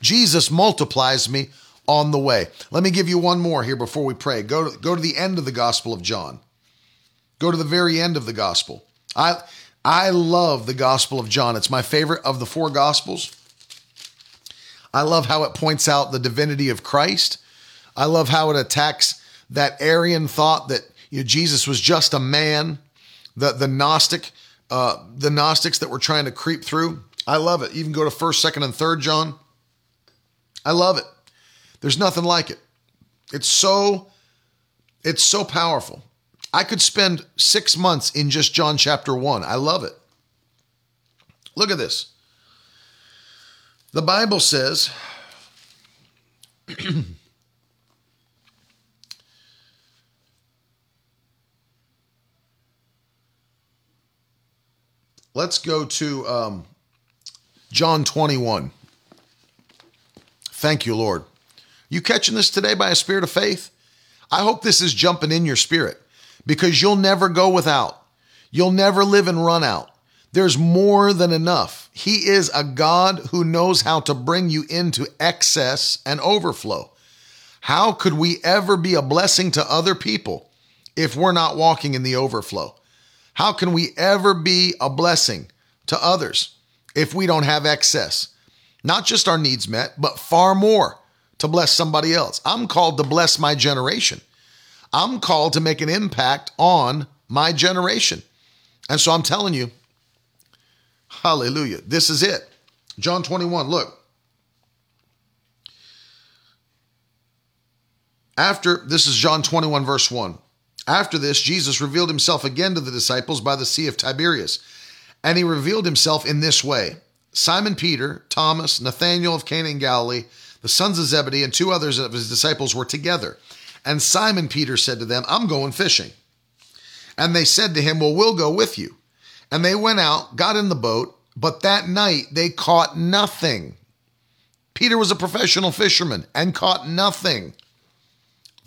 Jesus multiplies me on the way. Let me give you one more here before we pray. Go to, go to the end of the Gospel of John. Go to the very end of the Gospel. I, I love the Gospel of John. It's my favorite of the four Gospels. I love how it points out the divinity of Christ. I love how it attacks that Arian thought that you know, Jesus was just a man, the the Gnostic, uh, the Gnostics that were trying to creep through. I love it. Even go to first, second, and third John. I love it. There's nothing like it. It's so, it's so powerful. I could spend six months in just John chapter one. I love it. Look at this. The Bible says. let's go to um, John 21. Thank you, Lord. You catching this today by a spirit of faith? I hope this is jumping in your spirit because you'll never go without. You'll never live and run out. There's more than enough. He is a God who knows how to bring you into excess and overflow. How could we ever be a blessing to other people if we're not walking in the overflow? How can we ever be a blessing to others if we don't have excess? Not just our needs met, but far more to bless somebody else. I'm called to bless my generation. I'm called to make an impact on my generation. And so I'm telling you, hallelujah, this is it. John 21, look. After, this is John 21, verse 1. After this, Jesus revealed himself again to the disciples by the Sea of Tiberias. And he revealed himself in this way Simon Peter, Thomas, Nathanael of Cana in Galilee, the sons of Zebedee, and two others of his disciples were together. And Simon Peter said to them, I'm going fishing. And they said to him, Well, we'll go with you. And they went out, got in the boat, but that night they caught nothing. Peter was a professional fisherman and caught nothing.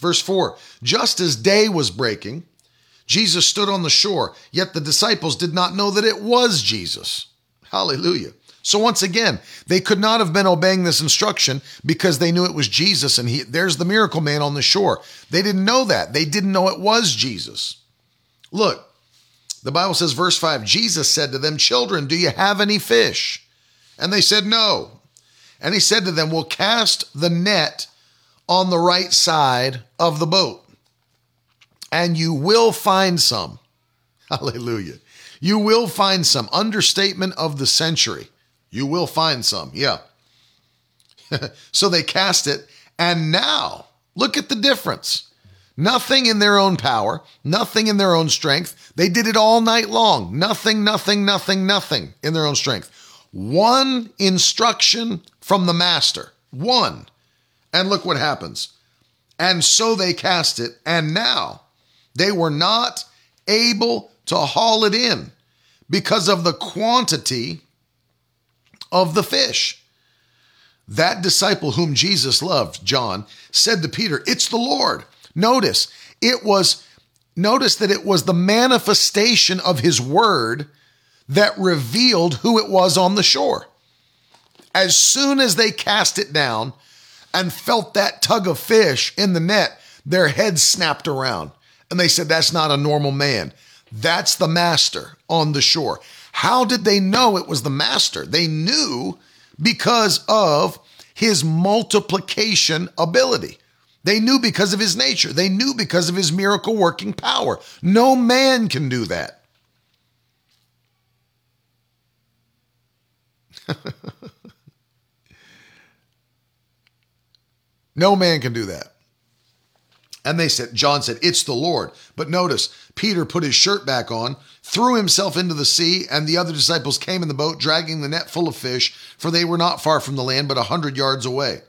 Verse 4 Just as day was breaking, Jesus stood on the shore, yet the disciples did not know that it was Jesus. Hallelujah. So once again, they could not have been obeying this instruction because they knew it was Jesus and he there's the miracle man on the shore. They didn't know that. They didn't know it was Jesus. Look, the Bible says verse 5, Jesus said to them, "Children, do you have any fish?" And they said, "No." And he said to them, "Well, cast the net on the right side of the boat, and you will find some. Hallelujah. You will find some. Understatement of the century. You will find some. Yeah. so they cast it, and now look at the difference. Nothing in their own power, nothing in their own strength. They did it all night long. Nothing, nothing, nothing, nothing in their own strength. One instruction from the master. One. And look what happens. And so they cast it, and now they were not able to haul it in because of the quantity of the fish. That disciple whom Jesus loved, John, said to Peter, It's the Lord. Notice, it was, notice that it was the manifestation of his word that revealed who it was on the shore. As soon as they cast it down, and felt that tug of fish in the net, their heads snapped around. And they said, That's not a normal man. That's the master on the shore. How did they know it was the master? They knew because of his multiplication ability. They knew because of his nature. They knew because of his miracle working power. No man can do that. No man can do that. And they said, John said, It's the Lord. But notice, Peter put his shirt back on, threw himself into the sea, and the other disciples came in the boat, dragging the net full of fish, for they were not far from the land, but a hundred yards away.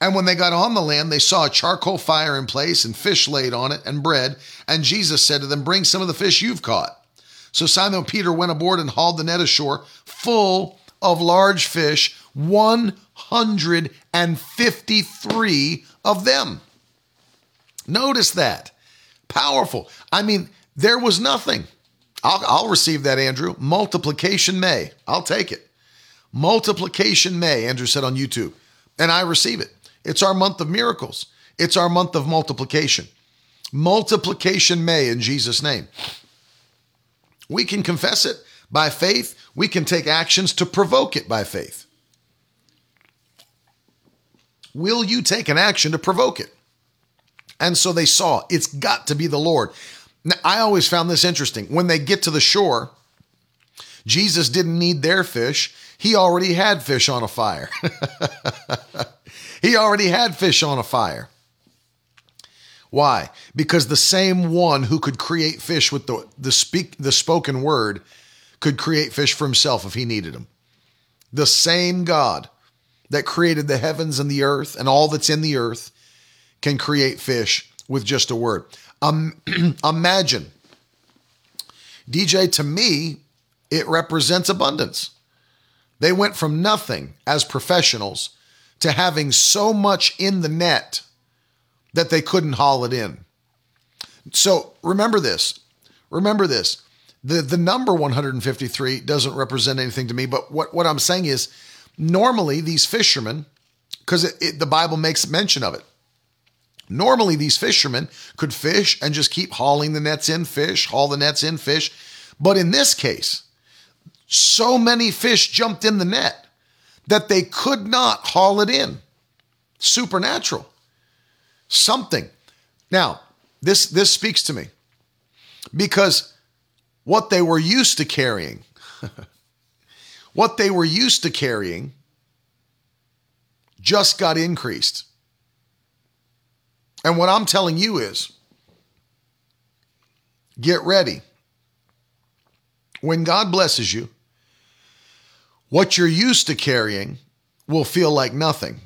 And when they got on the land, they saw a charcoal fire in place, and fish laid on it, and bread. And Jesus said to them, Bring some of the fish you've caught. So Simon Peter went aboard and hauled the net ashore, full of large fish, 153 of them. Notice that. Powerful. I mean, there was nothing. I'll, I'll receive that, Andrew. Multiplication may. I'll take it. Multiplication may, Andrew said on YouTube. And I receive it. It's our month of miracles, it's our month of multiplication. Multiplication may in Jesus' name. We can confess it by faith, we can take actions to provoke it by faith. Will you take an action to provoke it? And so they saw it's got to be the Lord. Now, I always found this interesting. When they get to the shore, Jesus didn't need their fish. He already had fish on a fire. he already had fish on a fire. Why? Because the same one who could create fish with the, the speak the spoken word could create fish for himself if he needed them. The same God that created the heavens and the earth and all that's in the earth can create fish with just a word. Um, imagine, DJ, to me, it represents abundance. They went from nothing as professionals to having so much in the net that they couldn't haul it in. So remember this. Remember this. The, the number 153 doesn't represent anything to me, but what, what I'm saying is normally these fishermen, because the Bible makes mention of it, normally these fishermen could fish and just keep hauling the nets in fish, haul the nets in fish. But in this case, so many fish jumped in the net that they could not haul it in. Supernatural. Something. Now, this this speaks to me because what they were used to carrying what they were used to carrying just got increased. And what I'm telling you is get ready. When God blesses you, what you're used to carrying will feel like nothing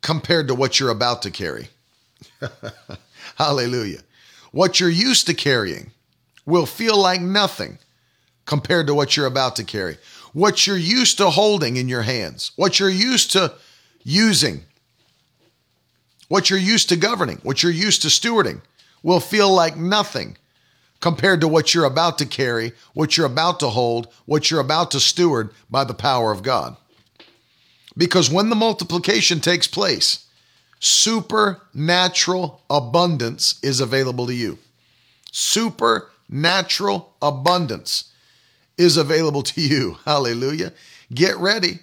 compared to what you're about to carry. Hallelujah. What you're used to carrying will feel like nothing compared to what you're about to carry. What you're used to holding in your hands, what you're used to using, what you're used to governing, what you're used to stewarding will feel like nothing compared to what you're about to carry, what you're about to hold, what you're about to steward by the power of God. Because when the multiplication takes place, supernatural abundance is available to you. Supernatural abundance is available to you. Hallelujah. Get ready.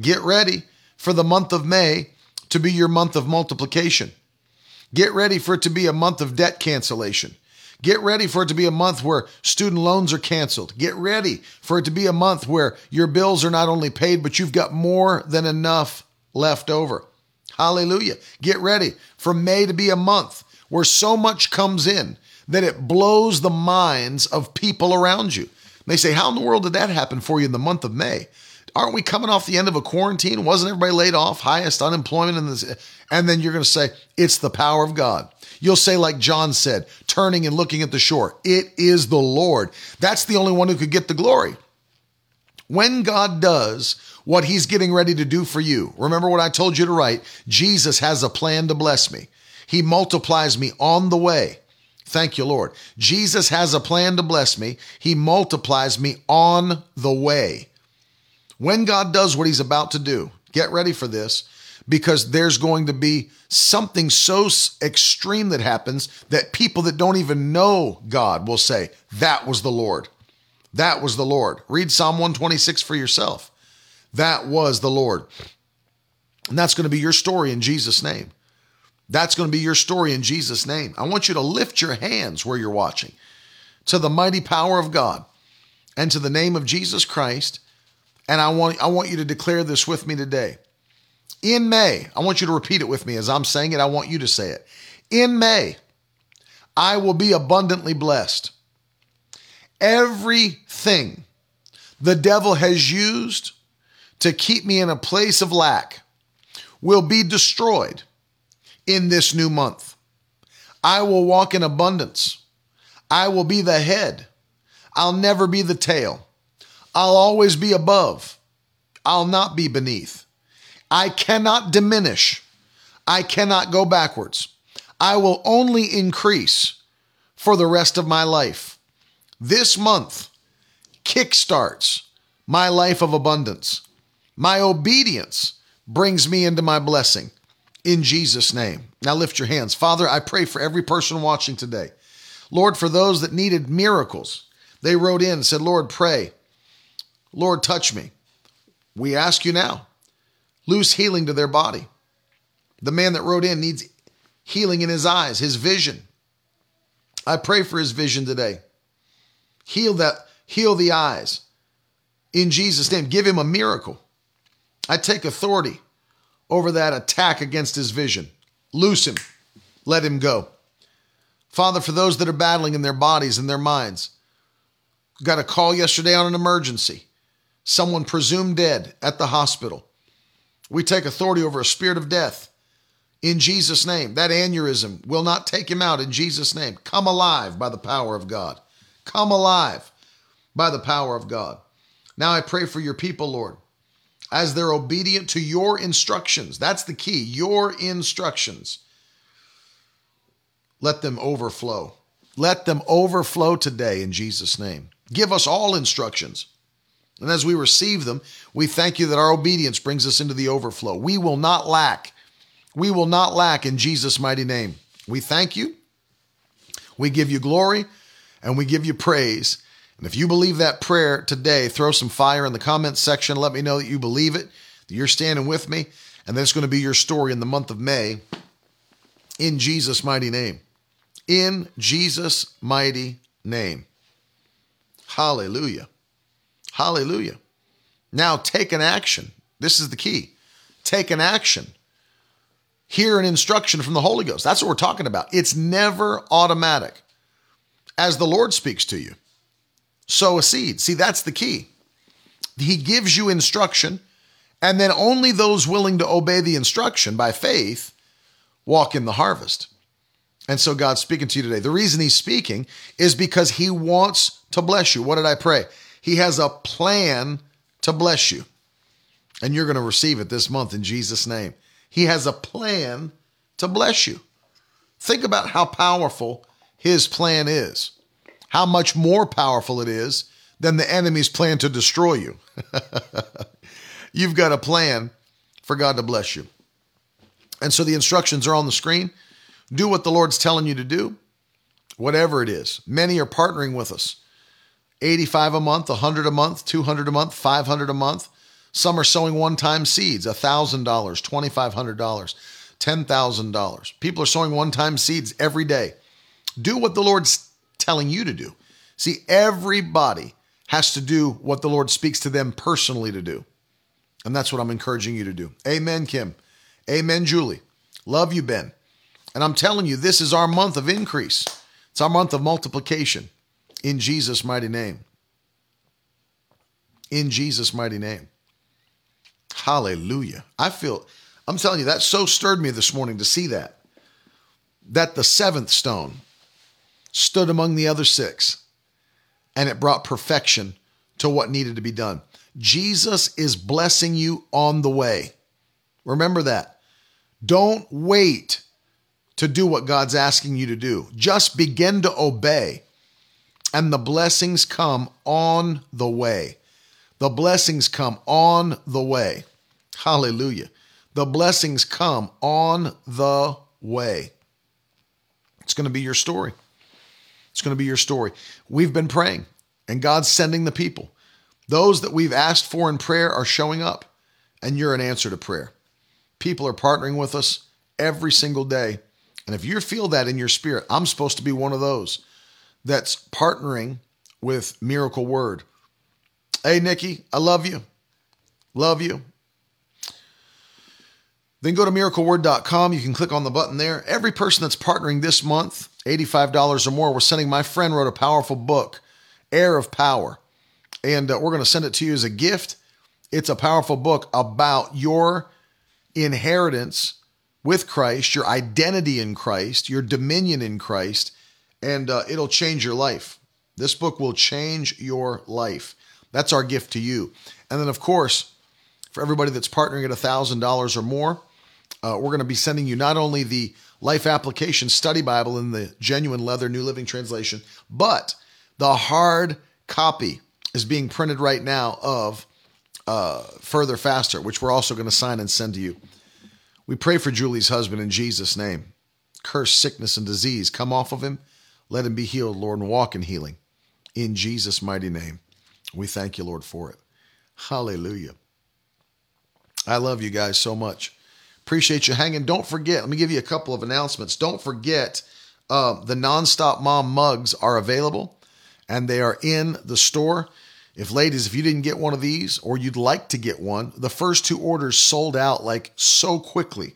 Get ready for the month of May to be your month of multiplication. Get ready for it to be a month of debt cancellation. Get ready for it to be a month where student loans are canceled. Get ready for it to be a month where your bills are not only paid, but you've got more than enough left over. Hallelujah. Get ready for May to be a month where so much comes in that it blows the minds of people around you. They say, How in the world did that happen for you in the month of May? Aren't we coming off the end of a quarantine? Wasn't everybody laid off? Highest unemployment in this. And then you're going to say, It's the power of God. You'll say, like John said, turning and looking at the shore, It is the Lord. That's the only one who could get the glory. When God does what he's getting ready to do for you, remember what I told you to write Jesus has a plan to bless me. He multiplies me on the way. Thank you, Lord. Jesus has a plan to bless me. He multiplies me on the way. When God does what he's about to do, get ready for this because there's going to be something so extreme that happens that people that don't even know God will say, That was the Lord. That was the Lord. Read Psalm 126 for yourself. That was the Lord. And that's going to be your story in Jesus' name. That's going to be your story in Jesus' name. I want you to lift your hands where you're watching to the mighty power of God and to the name of Jesus Christ. And I want, I want you to declare this with me today. In May, I want you to repeat it with me as I'm saying it. I want you to say it. In May, I will be abundantly blessed. Everything the devil has used to keep me in a place of lack will be destroyed in this new month. I will walk in abundance. I will be the head. I'll never be the tail. I'll always be above. I'll not be beneath. I cannot diminish. I cannot go backwards. I will only increase for the rest of my life. This month kickstarts my life of abundance. My obedience brings me into my blessing in Jesus' name. Now lift your hands. Father, I pray for every person watching today. Lord, for those that needed miracles, they wrote in said, Lord, pray. Lord, touch me. We ask you now, loose healing to their body. The man that wrote in needs healing in his eyes, his vision. I pray for his vision today. Heal that, heal the eyes. In Jesus' name, give him a miracle. I take authority over that attack against his vision. Loose him. Let him go. Father, for those that are battling in their bodies and their minds, got a call yesterday on an emergency. Someone presumed dead at the hospital. We take authority over a spirit of death in Jesus' name. That aneurysm will not take him out in Jesus' name. Come alive by the power of God. Come alive by the power of God. Now I pray for your people, Lord, as they're obedient to your instructions. That's the key, your instructions. Let them overflow. Let them overflow today in Jesus' name. Give us all instructions. And as we receive them, we thank you that our obedience brings us into the overflow. We will not lack. We will not lack in Jesus' mighty name. We thank you. We give you glory and we give you praise. And if you believe that prayer today, throw some fire in the comments section. Let me know that you believe it, that you're standing with me, and that's going to be your story in the month of May in Jesus' mighty name. In Jesus' mighty name. Hallelujah. Hallelujah. Now take an action. This is the key. Take an action. Hear an instruction from the Holy Ghost. That's what we're talking about. It's never automatic as the Lord speaks to you. Sow a seed. See, that's the key. He gives you instruction, and then only those willing to obey the instruction by faith walk in the harvest. And so God's speaking to you today. The reason He's speaking is because He wants to bless you. What did I pray? He has a plan to bless you. And you're going to receive it this month in Jesus' name. He has a plan to bless you. Think about how powerful His plan is, how much more powerful it is than the enemy's plan to destroy you. You've got a plan for God to bless you. And so the instructions are on the screen. Do what the Lord's telling you to do, whatever it is. Many are partnering with us. 85 a month, 100 a month, 200 a month, 500 a month. Some are sowing one-time seeds, $1,000, $2,500, $10,000. People are sowing one-time seeds every day. Do what the Lord's telling you to do. See, everybody has to do what the Lord speaks to them personally to do. And that's what I'm encouraging you to do. Amen, Kim. Amen, Julie. Love you, Ben. And I'm telling you, this is our month of increase. It's our month of multiplication in Jesus' mighty name. In Jesus' mighty name. Hallelujah. I feel, I'm telling you, that so stirred me this morning to see that. That the seventh stone stood among the other six and it brought perfection to what needed to be done. Jesus is blessing you on the way. Remember that. Don't wait to do what God's asking you to do. Just begin to obey, and the blessings come on the way. The blessings come on the way. Hallelujah. The blessings come on the way. It's going to be your story. It's going to be your story. We've been praying, and God's sending the people. Those that we've asked for in prayer are showing up, and you're an answer to prayer. People are partnering with us every single day and if you feel that in your spirit, I'm supposed to be one of those that's partnering with Miracle Word. Hey, Nikki, I love you. Love you. Then go to miracleword.com. You can click on the button there. Every person that's partnering this month, $85 or more, we're sending. My friend wrote a powerful book, Heir of Power. And uh, we're going to send it to you as a gift. It's a powerful book about your inheritance with Christ, your identity in Christ, your dominion in Christ, and uh, it'll change your life. This book will change your life. That's our gift to you. And then, of course, for everybody that's partnering at $1,000 or more, uh, we're going to be sending you not only the Life Application Study Bible in the genuine leather New Living Translation, but the hard copy is being printed right now of uh, Further Faster, which we're also going to sign and send to you. We pray for Julie's husband in Jesus' name. Curse, sickness, and disease come off of him. Let him be healed, Lord, and walk in healing. In Jesus' mighty name. We thank you, Lord, for it. Hallelujah. I love you guys so much. Appreciate you hanging. Don't forget, let me give you a couple of announcements. Don't forget, uh, the Nonstop Mom mugs are available and they are in the store. If ladies, if you didn't get one of these or you'd like to get one, the first two orders sold out like so quickly.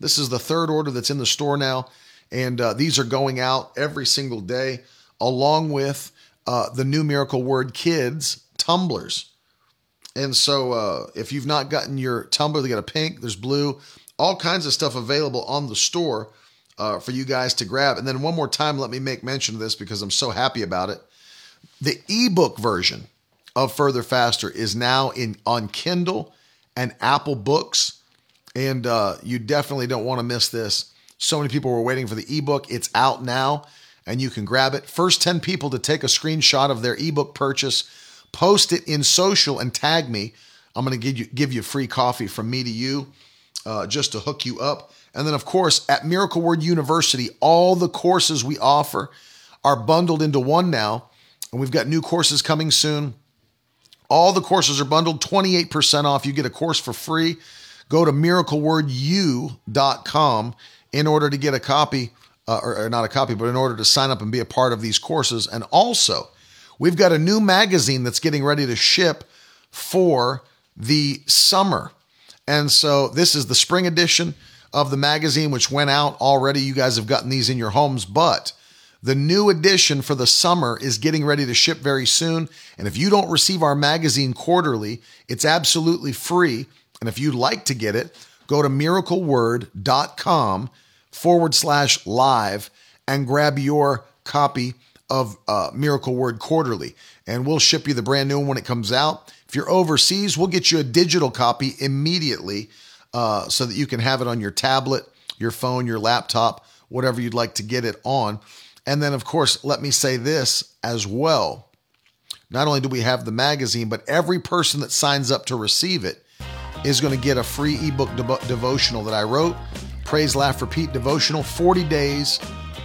This is the third order that's in the store now, and uh, these are going out every single day, along with uh, the new Miracle Word Kids tumblers. And so, uh, if you've not gotten your tumbler, they got a pink, there's blue, all kinds of stuff available on the store uh, for you guys to grab. And then one more time, let me make mention of this because I'm so happy about it. The ebook version of Further Faster is now in on Kindle and Apple Books, and uh, you definitely don't want to miss this. So many people were waiting for the ebook. It's out now, and you can grab it. First 10 people to take a screenshot of their ebook purchase, post it in social, and tag me. I'm going to give you give you free coffee from me to you, uh, just to hook you up. And then, of course, at Miracle Word University, all the courses we offer are bundled into one now, and we've got new courses coming soon. All the courses are bundled, 28% off. You get a course for free. Go to miraclewordu.com in order to get a copy, uh, or, or not a copy, but in order to sign up and be a part of these courses. And also, we've got a new magazine that's getting ready to ship for the summer. And so this is the spring edition of the magazine, which went out already. You guys have gotten these in your homes, but the new edition for the summer is getting ready to ship very soon. And if you don't receive our magazine quarterly, it's absolutely free. And if you'd like to get it, go to miracleword.com forward slash live and grab your copy of uh, Miracle Word Quarterly. And we'll ship you the brand new one when it comes out. If you're overseas, we'll get you a digital copy immediately uh, so that you can have it on your tablet, your phone, your laptop, whatever you'd like to get it on. And then, of course, let me say this as well. Not only do we have the magazine, but every person that signs up to receive it is going to get a free ebook devo- devotional that I wrote Praise, Laugh, Repeat Devotional 40 Days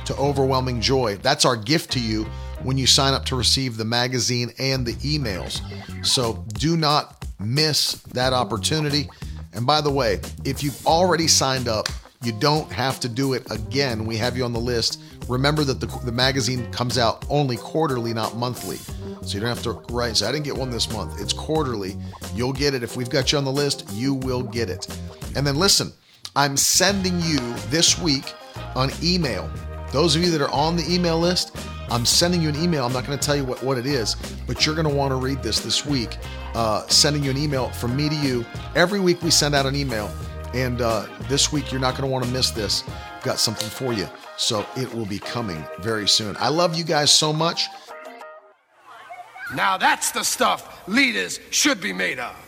to Overwhelming Joy. That's our gift to you when you sign up to receive the magazine and the emails. So do not miss that opportunity. And by the way, if you've already signed up, you don't have to do it again. We have you on the list. Remember that the, the magazine comes out only quarterly, not monthly. So you don't have to write. So I didn't get one this month. It's quarterly. You'll get it. If we've got you on the list, you will get it. And then listen, I'm sending you this week on email. Those of you that are on the email list, I'm sending you an email. I'm not going to tell you what, what it is, but you're going to want to read this this week. Uh, sending you an email from me to you. Every week we send out an email. And uh, this week you're not going to want to miss this. Got something for you. So it will be coming very soon. I love you guys so much.
Now that's the stuff leaders should be made of.